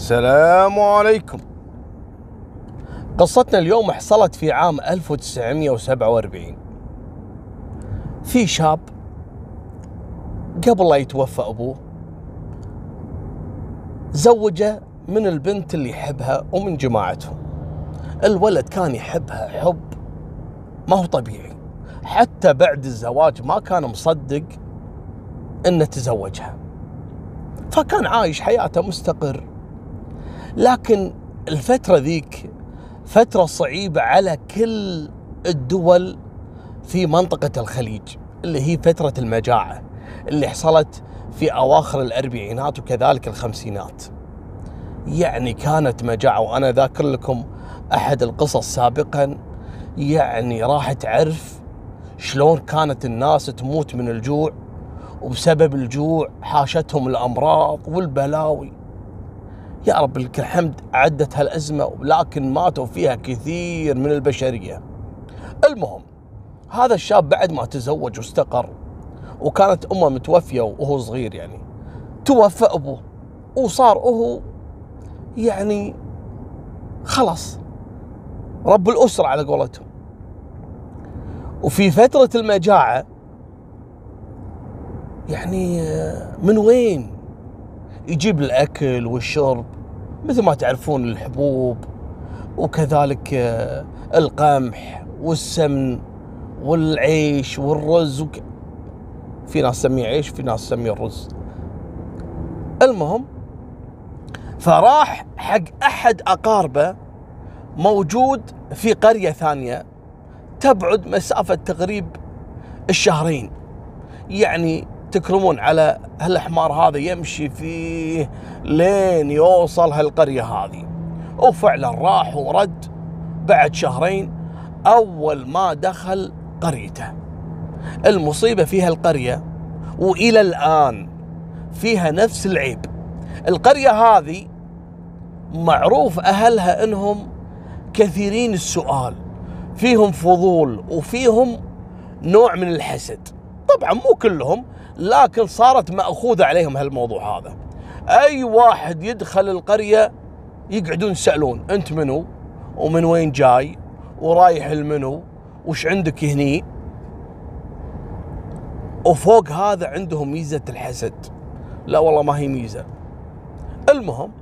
السلام عليكم. قصتنا اليوم حصلت في عام 1947 في شاب قبل لا يتوفى أبوه زوجه من البنت اللي يحبها ومن جماعتهم. الولد كان يحبها حب ما هو طبيعي. حتى بعد الزواج ما كان مصدق إنه تزوجها. فكان عايش حياته مستقر. لكن الفترة ذيك فترة صعيبة على كل الدول في منطقة الخليج اللي هي فترة المجاعة اللي حصلت في أواخر الأربعينات وكذلك الخمسينات. يعني كانت مجاعة وأنا ذاكر لكم أحد القصص سابقا. يعني راح تعرف شلون كانت الناس تموت من الجوع وبسبب الجوع حاشتهم الأمراض والبلاوي. يا رب لك الحمد عدت هالأزمة لكن ماتوا فيها كثير من البشرية. المهم هذا الشاب بعد ما تزوج واستقر وكانت أمه متوفية وهو صغير يعني. توفى أبوه وصار هو يعني خلاص رب الأسرة على قولتهم. وفي فترة المجاعة يعني من وين؟ يجيب الأكل والشرب مثل ما تعرفون الحبوب وكذلك القمح والسمن والعيش والرز وك... في ناس تسميه عيش في ناس تسميه الرز. المهم فراح حق أحد أقاربه موجود في قرية ثانية تبعد مسافة تقريب الشهرين. يعني تكرمون على هالحمار هذا يمشي فيه لين يوصل هالقرية هذه. وفعلا راح ورد بعد شهرين أول ما دخل قريته. المصيبة في هالقرية وإلى الآن فيها نفس العيب. القرية هذه معروف أهلها أنهم كثيرين السؤال. فيهم فضول وفيهم نوع من الحسد. طبعا مو كلهم لكن صارت مأخوذة عليهم هالموضوع هذا. أي واحد يدخل القرية يقعدون يسألون أنت منو؟ ومن وين جاي؟ ورايح المنو؟ وش عندك هني؟ وفوق هذا عندهم ميزة الحسد. لا والله ما هي ميزة. المهم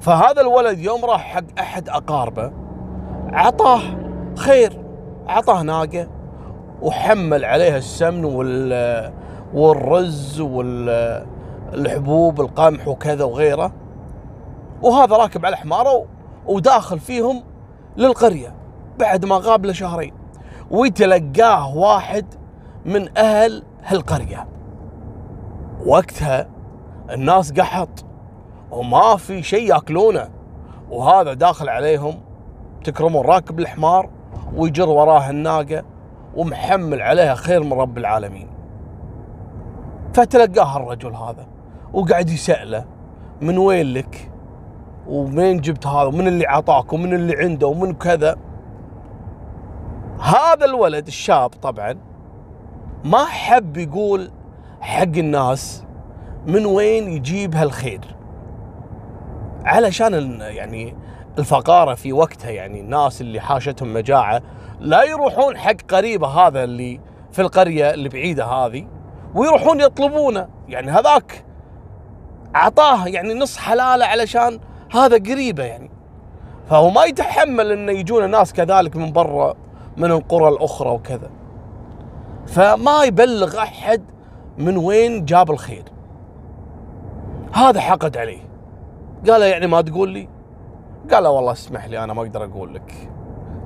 فهذا الولد يوم راح حق أحد أقاربه عطاه خير عطاه ناقة وحمل عليها السمن وال والرز والحبوب القمح وكذا وغيره. وهذا راكب على حمارة وداخل فيهم للقرية بعد ما غاب له شهرين ويتلقاه واحد من أهل هالقرية. وقتها الناس قحط وما في شيء ياكلونه وهذا داخل عليهم تكرمون راكب الحمار ويجر وراه الناقة ومحمل عليها خير من رب العالمين. فتلقاه الرجل هذا وقاعد يسأله من وين لك؟ ومين جبت هذا؟ ومن اللي عطاك؟ ومن اللي عنده؟ ومن كذا؟ هذا الولد الشاب طبعا ما حب يقول حق الناس من وين يجيب هالخير علشان يعني الفقارة في وقتها يعني الناس اللي حاشتهم مجاعة لا يروحون حق قريبة هذا اللي في القرية اللي بعيدة هذه. ويروحون يطلبونه. يعني هذاك أعطاه يعني نص حلاله علشان هذا قريبه يعني. فهو ما يتحمل إنه يجون ناس كذلك من برا من القرى الأخرى وكذا. فما يبلغ أحد من وين جاب الخير. هذا حقد عليه. قال يعني ما تقول لي؟ قال له والله اسمح لي أنا ما أقدر أقول لك.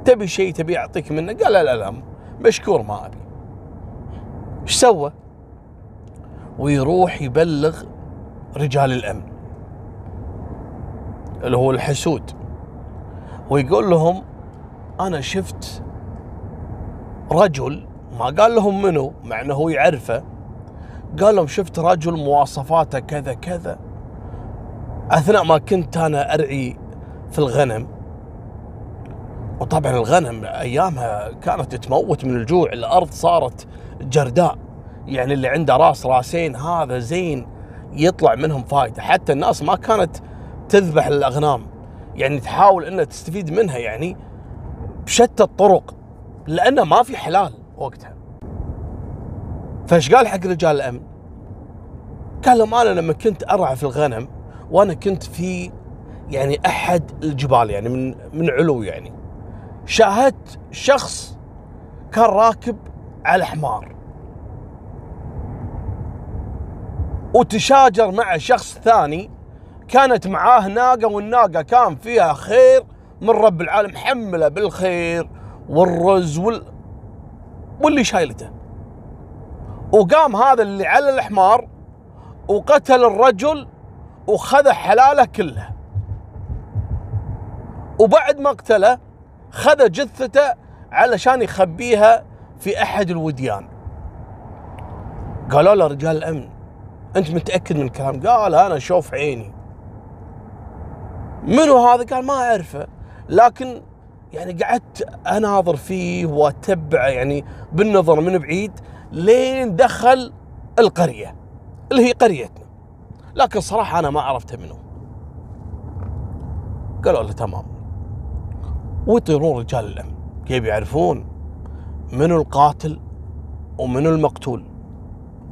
تبي شيء تبي أعطيك منه؟ قال لا لا مشكور ما أبي. إيش سوى؟ ويروح يبلغ رجال الأمن اللي هو الحسود ويقول لهم أنا شفت رجل ما قال لهم منو مع إنه هو يعرفه قال لهم شفت رجل مواصفاته كذا كذا أثناء ما كنت أنا أرعي في الغنم وطبعا الغنم أيامها كانت تموت من الجوع الأرض صارت جرداء. يعني اللي عنده راس راسين هذا زين يطلع منهم فايدة. حتى الناس ما كانت تذبح الأغنام. يعني تحاول إنها تستفيد منها يعني بشتى الطرق لأنه ما في حلال وقتها. فإيش قال حق رجال الأمن؟ قال لهم أنا لما كنت أرعى في الغنم وأنا كنت في يعني أحد الجبال يعني من من علو يعني شاهدت شخص كان راكب على حمار. وتشاجر مع شخص ثاني كانت معاه ناقة والناقة كان فيها خير من رب العالم حمله بالخير والرز وال واللي شايلته. وقام هذا اللي على الحمار وقتل الرجل وخذ حلاله كلها. وبعد ما قتله خذ جثته علشان يخبيها في أحد الوديان. قالوا له رجال الأمن أنت متأكد من الكلام؟ قال أنا أشوف عيني. منو هذا؟ قال ما أعرفه. لكن يعني قعدت أناظر فيه وأتبعه يعني بالنظر من بعيد لين دخل القرية اللي هي قريتنا. لكن صراحة أنا ما عرفته منه قالوا له تمام. ويطيرون رجال الأمن. كيف يعرفون؟ منو القاتل ومنو المقتول؟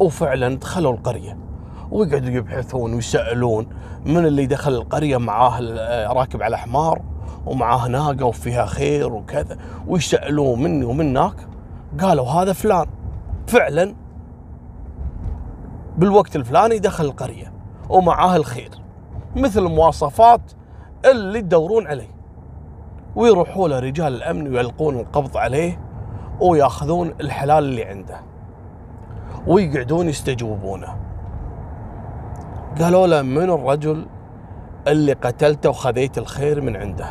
وفعلا دخلوا القرية. ويقعدوا يبحثون ويسألون من اللي دخل القرية معاه راكب على حمار ومعاه ناقة وفيها خير وكذا ويسألون مني ومنك قالوا هذا فلان. فعلا بالوقت الفلاني دخل القرية ومعاه الخير مثل المواصفات اللي تدورون عليه. ويروحوا له رجال الأمن ويلقون القبض عليه ويأخذون الحلال اللي عنده ويقعدون يستجوبونه. قالوا له من الرجل اللي قتلته وخذيت الخير من عنده؟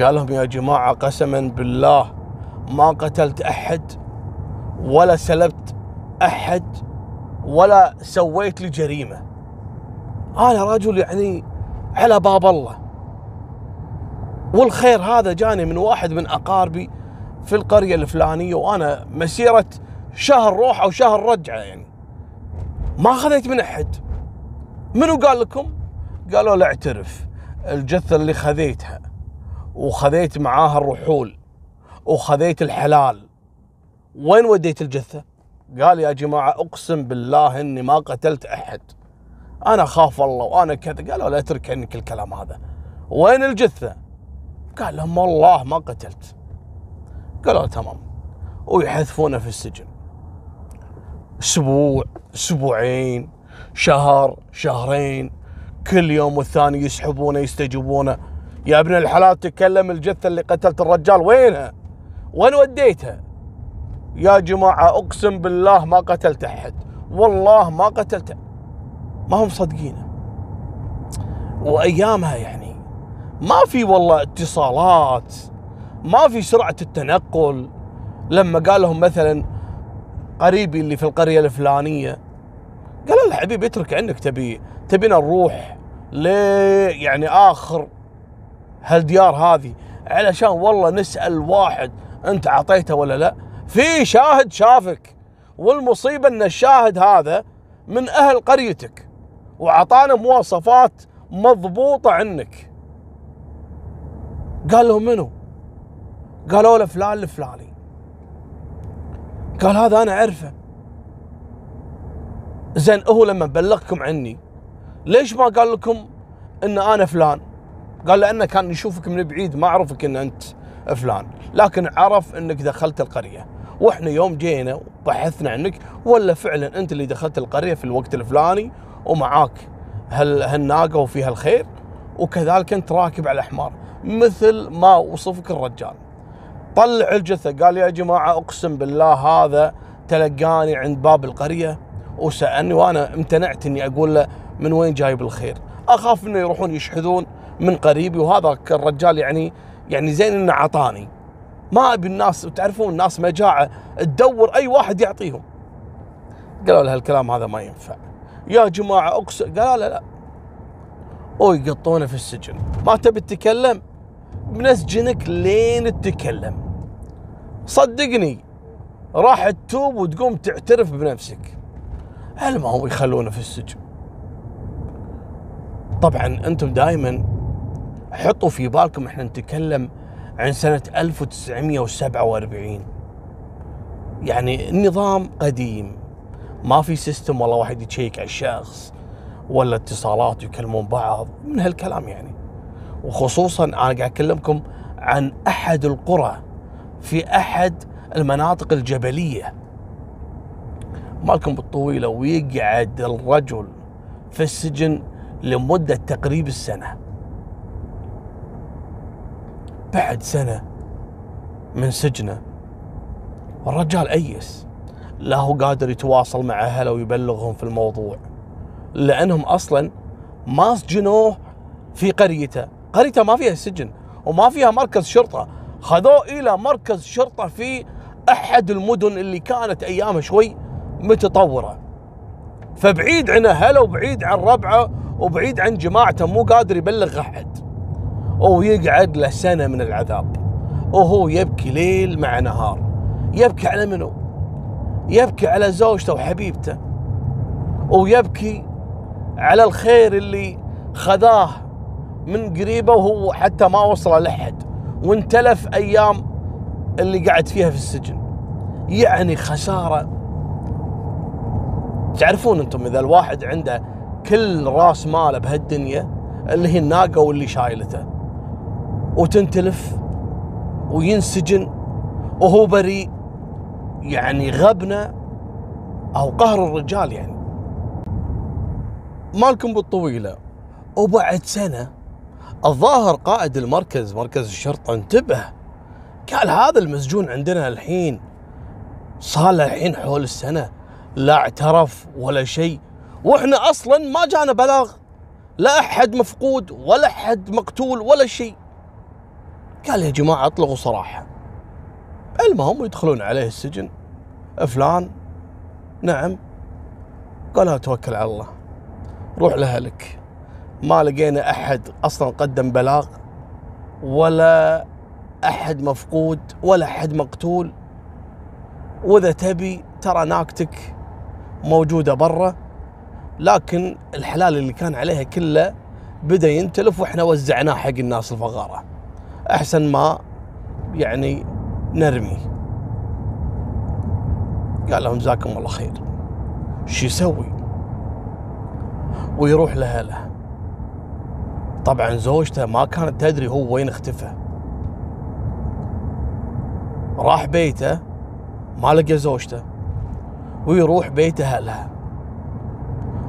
قال لهم يا جماعة قسما بالله ما قتلت أحد ولا سلبت أحد ولا سويت لي جريمة. أنا رجل يعني على باب الله. والخير هذا جاني من واحد من أقاربي في القرية الفلانية وأنا مسيرة شهر روح أو شهر رجعة يعني. ما خذيت من أحد. منو قال لكم؟ قالوا لا اعترف. الجثة اللي خذيتها وخذيت معاها الرحول وخذيت الحلال. وين وديت الجثة؟ قال يا جماعة أقسم بالله إني ما قتلت أحد. أنا خاف الله وأنا كذا. قالوا لا أترك عنك الكلام هذا. وين الجثة؟ قال لهم والله ما قتلت. قالوا تمام. ويحذفونه في السجن. أسبوع. أسبوعين شهر شهرين كل يوم والثاني يسحبونه يستجوبونه يا ابن الحلال تكلم الجثة اللي قتلت الرجال وينها؟ وين وديتها؟ يا جماعة أقسم بالله ما قتلت أحد. والله ما قتلت. ما هم صدقينه وأيامها يعني ما في والله اتصالات ما في سرعة التنقل. لما قال لهم مثلا قريبي اللي في القرية الفلانية. قال له حبيبي اترك عنك تبي تبينا نروح ل يعني آخر هالديار هذه علشان والله نسأل واحد أنت أعطيته ولا لا؟ في شاهد شافك والمصيبة إن الشاهد هذا من أهل قريتك وأعطانا مواصفات مضبوطة عنك. قال له منو؟ قالوا له فلان الفلاني. قال هذا أنا أعرفه. زين هو لما بلغكم عني ليش ما قال لكم إن أنا فلان؟ قال لأنه كان يشوفك من بعيد ما عرفك إن أنت فلان. لكن عرف إنك دخلت القرية. وإحنا يوم جينا وبحثنا عنك ولا فعلا أنت اللي دخلت القرية في الوقت الفلاني ومعاك هال هالناقة وفيها الخير وكذلك أنت راكب على حمار مثل ما وصفك الرجال. طلع الجثة قال يا جماعة أقسم بالله هذا تلقاني عند باب القرية وسألني وأنا امتنعت إني أقول له من وين جايب الخير؟ أخاف إنه يروحون يشحذون من قريبي وهذا الرجال يعني يعني زين إنه عطاني. ما أبي الناس تعرفون الناس مجاعه تدور أي واحد يعطيهم. قالوا له الكلام هذا ما ينفع. يا جماعة اقسم قالوا لا لا ويقطونه في السجن. ما تبي تتكلم؟ بنسجنك لين تتكلم. صدقني راح تتوب وتقوم تعترف بنفسك. المهم يخلونه في السجن؟ طبعا أنتم دائما حطوا في بالكم إحنا نتكلم عن سنة 1947 يعني النظام قديم. ما في سيستم والله واحد يشيك على الشخص ولا اتصالات يكلمون بعض. من هالكلام يعني. وخصوصا أنا قاعد أكلمكم عن أحد القرى في أحد المناطق الجبلية. مالكم بالطويلة ويقعد الرجل في السجن لمدة تقريب السنة. بعد سنة من سجنه الرجال أيس. لا هو قادر يتواصل مع أهله ويبلغهم في الموضوع لأنهم أصلا ما سجنوه في قريته. قريته ما فيها سجن وما فيها مركز شرطة. خذوه إلى مركز شرطة في أحد المدن اللي كانت ايامها شوي متطورة. فبعيد عن اهله وبعيد عن ربعه وبعيد عن جماعته مو قادر يبلغ أحد. ويقعد له سنة من العذاب. وهو يبكي ليل مع نهار. يبكي على منو؟ يبكي على زوجته وحبيبته. ويبكي على الخير اللي خذاه من قريبه وهو حتى ما وصل لحد وانتلف أيام اللي قعد فيها في السجن. يعني خسارة. تعرفون أنتم إذا الواحد عنده كل راس ماله بهالدنيا اللي هي الناقة واللي شايلته. وتنتلف وينسجن وهو بريء. يعني غبنة أو قهر الرجال يعني. مالكم بالطويلة. وبعد سنة الظاهر قائد المركز مركز الشرطة انتبه. قال هذا المسجون عندنا الحين صار الحين حول السنة لا اعترف ولا شيء. وإحنا أصلا ما جانا بلاغ لا أحد مفقود ولا أحد مقتول ولا شيء. قال يا جماعة اطلقوا صراحة. المهم يدخلون عليه السجن. فلان نعم. قال توكل على الله. روح لأهلك. ما لقينا أحد أصلا قدم بلاغ ولا أحد مفقود ولا أحد مقتول. وإذا تبي ترى ناقتك موجودة برا لكن الحلال اللي كان عليها كله بدأ ينتلف وإحنا وزعناه حق الناس الفقارة. أحسن ما يعني نرمي. قال لهم جزاكم الله خير. شو يسوي؟ ويروح لأهله. طبعا زوجته ما كانت تدري هو وين اختفى. راح بيته ما لقى زوجته ويروح بيت اهلها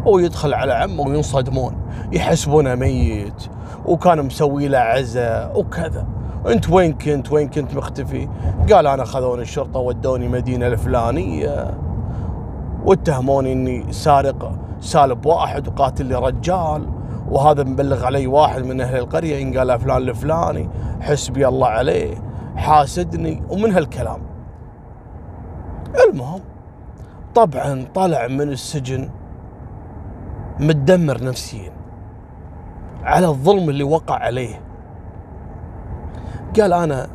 ويدخل على عمه وينصدمون يحسبونه ميت وكان مسوي له عزاء وكذا. انت وين كنت؟ وين كنت مختفي؟ قال أنا خذوني الشرطة ودوني مدينة الفلانية. واتهموني إني سارق سالب واحد وقاتل لي رجال. وهذا مبلغ علي واحد من أهل القرية إن قال فلان الفلاني حسبي الله عليه حاسدني ومن هالكلام. المهم طبعا طلع من السجن متدمر نفسيا على الظلم اللي وقع عليه. قال أنا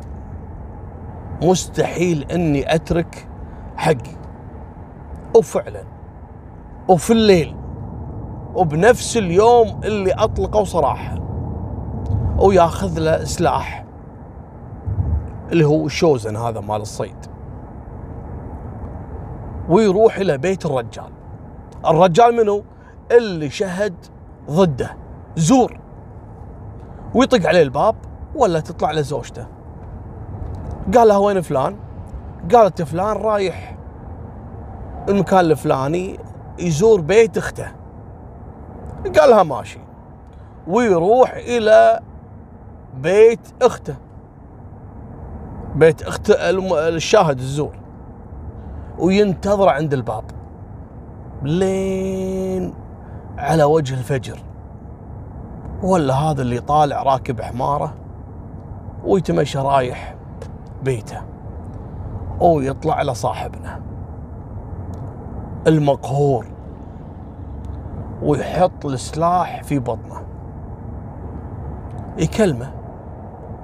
مستحيل إني أترك حقي. وفعلا وفي الليل وبنفس اليوم اللي اطلقوا صراحة. وياخذ له سلاح اللي هو الشوزن هذا مال الصيد. ويروح إلى بيت الرجال. الرجال منو؟ اللي شهد ضده. زور. ويطق عليه الباب ولا تطلع له زوجته. قال لها وين فلان؟ قالت فلان رايح المكان الفلاني يزور بيت اخته. قال لها ماشي. ويروح إلى بيت أخته. بيت أخته الشاهد الزور وينتظر عند الباب. لين على وجه الفجر. ولا هذا اللي طالع راكب حمارة ويتمشى رايح بيته. ويطلع على صاحبنا. المقهور. ويحط السلاح في بطنه. يكلمه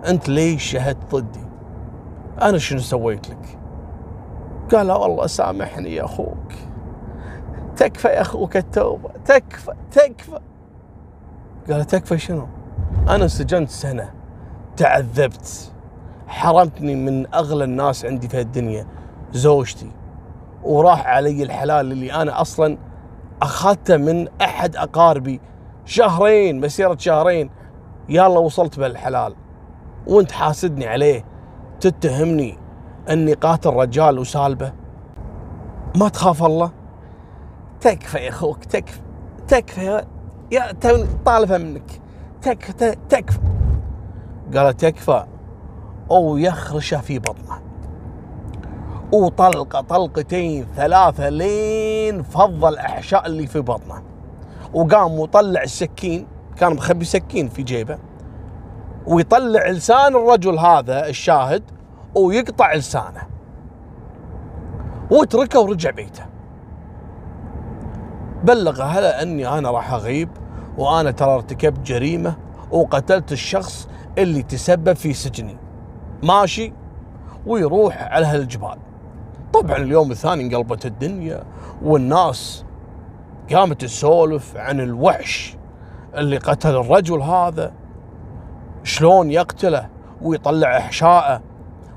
أنت ليش شهدت ضدي؟ أنا شنو سويت لك؟ قال والله سامحني يا أخوك. تكفى يا أخوك التوبة تكفى تكفى. قال تكفى شنو؟ أنا سجنت سنة تعذبت حرمتني من أغلى الناس عندي في الدنيا زوجتي وراح علي الحلال اللي أنا أصلا أخذته من أحد أقاربي. شهرين مسيرة شهرين. يلا وصلت بالحلال. وانت حاسدني عليه. تتهمني أني قاتل رجال وسالبة. ما تخاف الله. تكفى يا أخوك تكفى. تكفى يا, طالبه منك. تكفى تكفى. قال تكفى. أو يخرشه في بطنه. وطلقة طلقتين ثلاثة لين فض الأحشاء اللي في بطنه. وقام وطلع السكين كان مخبي سكين في جيبه ويطلع لسان الرجل هذا الشاهد ويقطع لسانه. وتركه ورجع بيته. بلغ اهله أني أنا راح أغيب وأنا ترى ارتكبت جريمة وقتلت الشخص اللي تسبب في سجني. ماشي؟ ويروح على هالجبال. طبعا اليوم الثاني انقلبت الدنيا والناس قامت تسولف عن الوحش اللي قتل الرجل هذا شلون يقتله ويطلع احشائه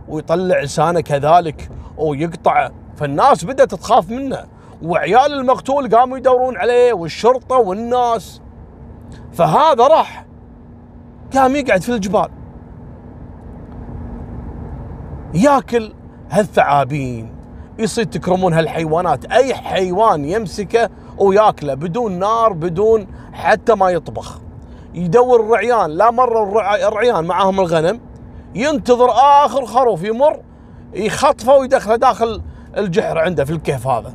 ويطلع لسانه كذلك ويقطعه. فالناس بدأت تخاف منه وعيال المقتول قاموا يدورون عليه والشرطة والناس. فهذا راح قام يقعد في الجبال ياكل هالثعابين. يصير تكرمون هالحيوانات. أي حيوان يمسكه وياكله بدون نار بدون حتى ما يطبخ. يدور الرعيان لا مر الرعيان معاهم الغنم ينتظر آخر خروف يمر يخطفه ويدخله داخل الجحر عنده في الكهف هذا.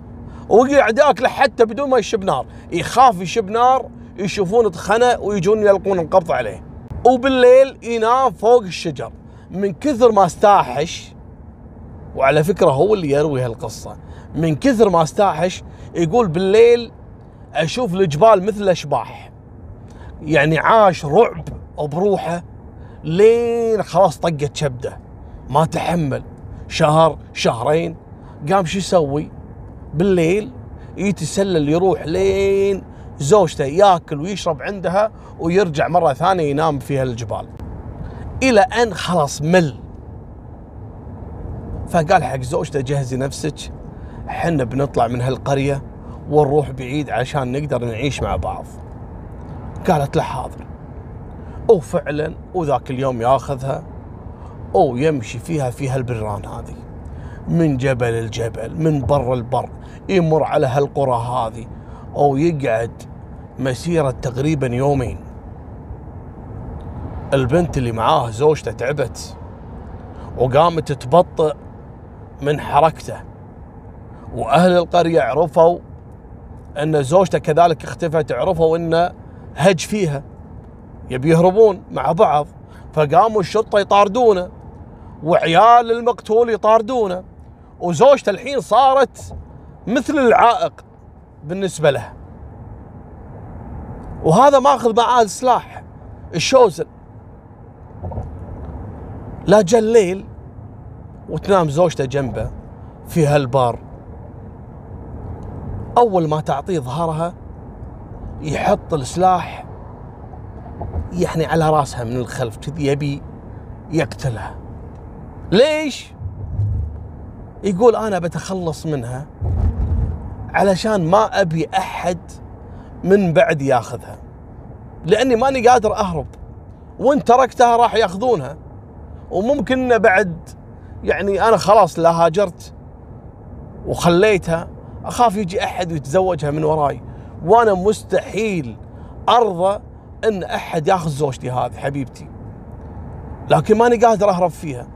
وقاعد ياكله حتى بدون ما يشب نار. يخاف يشب نار يشوفون تخنه ويجون يلقون القبض عليه. وبالليل ينام فوق الشجر. من كثر ما استاحش وعلى فكرة هو اللي يروي هالقصة. من كثر ما استاحش يقول بالليل أشوف الجبال مثل أشباح. يعني عاش رعب بروحه لين خلاص طقت شبده. ما تحمل. شهر شهرين. قام شو يسوي؟ بالليل يتسلل يروح لين زوجته ياكل ويشرب عندها ويرجع مرة ثانية ينام في هالجبال. إلى أن خلاص مل. فقال حق زوجته جهزي نفسك. حنا بنطلع من هالقرية ونروح بعيد عشان نقدر نعيش مع بعض. قالت له حاضر. وفعلا وذاك اليوم ياخذها ويمشي فيها في هالبران هذه. من جبل الجبل من بر البر يمر على هالقرى هذه أو يقعد مسيرة تقريبا يومين. البنت اللي معاه زوجته تعبت وقامت تبطئ من حركته. وأهل القرية عرفوا أن زوجته كذلك اختفت عرفوا انه هج فيها. يبي يهربون مع بعض. فقاموا الشرطة يطاردونه وعيال المقتول يطاردونه. وزوجته الحين صارت مثل العائق بالنسبة له. وهذا ماخذ معاه السلاح الشوزن. لا جاء الليل وتنام زوجته جنبه في هالبار. أول ما تعطيه ظهرها يحط السلاح يعني على راسها من الخلف كذي يبي يقتلها. ليش؟ يقول أنا بتخلص منها علشان ما أبي أحد من بعد ياخذها لأني ماني قادر أهرب وإن تركتها راح ياخذونها وممكن بعد يعني أنا خلاص لا هاجرت وخليتها أخاف يجي أحد ويتزوجها من وراي. وأنا مستحيل أرضى إن أحد ياخذ زوجتي هذه حبيبتي. لكن ماني قادر أهرب فيها.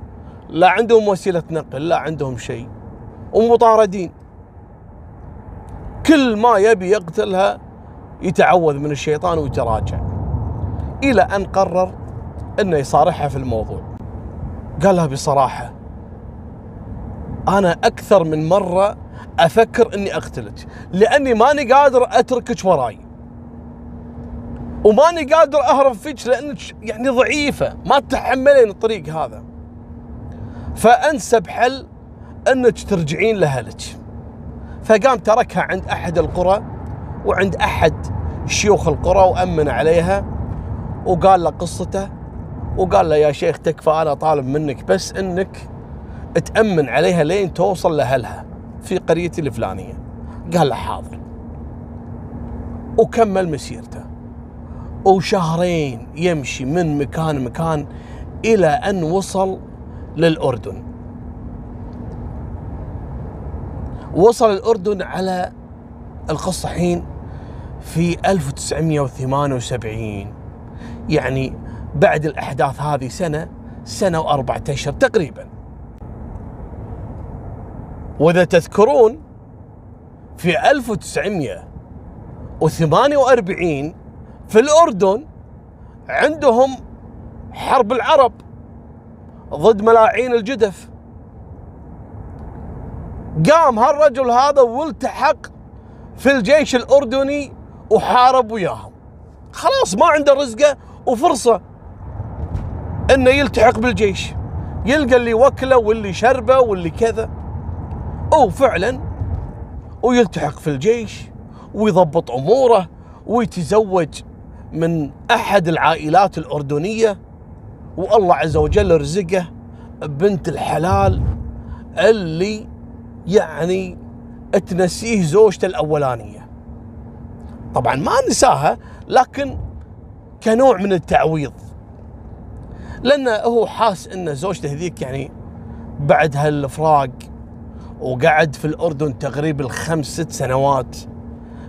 لا عندهم وسيلة نقل لا عندهم شيء. ومطاردين. كل ما يبي يقتلها يتعوذ من الشيطان ويتراجع. إلى أن قرر إنه يصارحها في الموضوع. قالها بصراحة أنا أكثر من مرة أفكر إني أقتلك لأني ماني قادر أتركك وراي. وماني قادر أهرب فيك لأنك يعني ضعيفة ما تتحملين الطريق هذا. فأنسب حل إنك ترجعين لأهلك. فقام تركها عند أحد القرى وعند أحد شيوخ القرى وأمن عليها وقال له قصته وقال له يا شيخ تكفى أنا طالب منك بس إنك تأمن عليها لين توصل لأهلها في قريتي الفلانية. قال له حاضر. وكمل مسيرته. وشهرين يمشي من مكان لمكان إلى أن وصل للأردن. وصل الأردن على القصة حين في 1978 يعني بعد الأحداث هذه سنة سنة وأربعة أشهر تقريبا. وإذا تذكرون في 1948 في الأردن عندهم حرب العرب ضد ملاعين الجدف. قام هالرجل هذا والتحق في الجيش الأردني وحارب وياهم. خلاص ما عنده رزقة وفرصة إنه يلتحق بالجيش. يلقى اللي وكله واللي شربه واللي كذا. وفعلا ويلتحق في الجيش ويضبط أموره ويتزوج من أحد العائلات الأردنية والله عز وجل رزقه بنت الحلال اللي يعني تنسيه زوجته الأولانية. طبعا ما نساها لكن كنوع من التعويض. لأنه هو حاس إن زوجته هذيك يعني بعد هالفراق وقعد في الأردن تقريبا الخمس ست سنوات.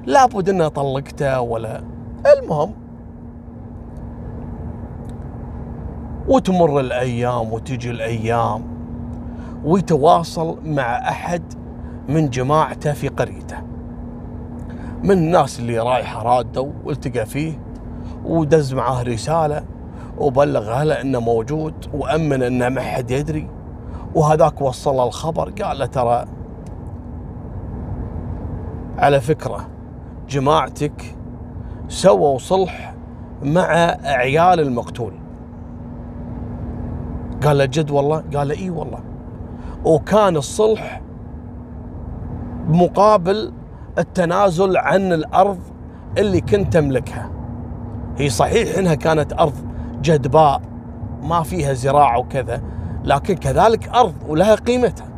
لابد انها طلقته ولا. المهم. وتمر الأيام وتجي الأيام. ويتواصل مع أحد من جماعته في قريته. من الناس اللي رايحة راده والتقى فيه. ودز معاه رسالة وبلغ اهله إنه موجود. وأمن إنه ما حد يدري. وهذاك وصل الخبر. قال له ترى على فكرة جماعتك سووا صلح مع عيال المقتول. قال له جد والله؟ قال له إي والله. وكان الصلح مقابل التنازل عن الأرض اللي كنت تملكها هي صحيح إنها كانت أرض جدباء ما فيها زراعه وكذا لكن كذلك أرض ولها قيمتها.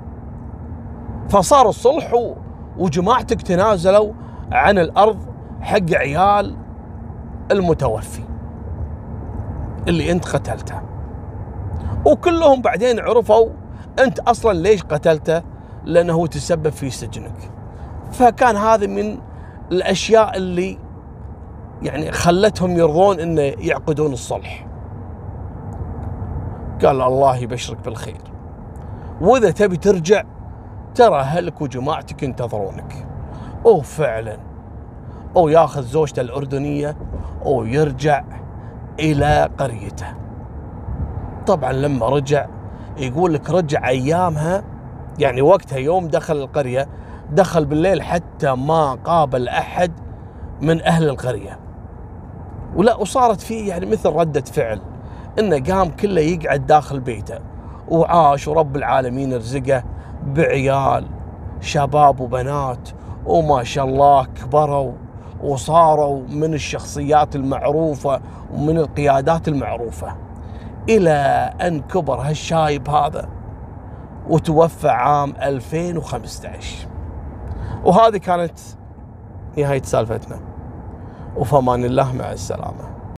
فصار الصلح وجماعتك تنازلوا عن الأرض حق عيال المتوفي اللي أنت قتلته. وكلهم بعدين عرفوا أنت أصلا ليش قتلته؟ لأنه هو تسبب في سجنك. فكان هذا من الأشياء اللي يعني خلتهم يرضون إنه يعقدون الصلح. قال الله يبشرك بالخير. وإذا تبي ترجع ترى أهلك وجماعتك ينتظرونك. وفعلا وياخذ زوجته الأردنية ويرجع إلى قريته. طبعا لما رجع يقول لك رجع أيامها يعني وقتها يوم دخل القرية دخل بالليل حتى ما قابل أحد من أهل القرية. ولا وصارت فيه يعني مثل ردة فعل. إنه قام كله يقعد داخل بيته. وعاش ورب العالمين رزقه بعيال شباب وبنات وما شاء الله كبروا وصاروا من الشخصيات المعروفة ومن القيادات المعروفة. إلى أن كبر هالشايب هذا وتوفى عام 2015 وهذه كانت نهاية سالفتنا. وفمان الله مع السلامة.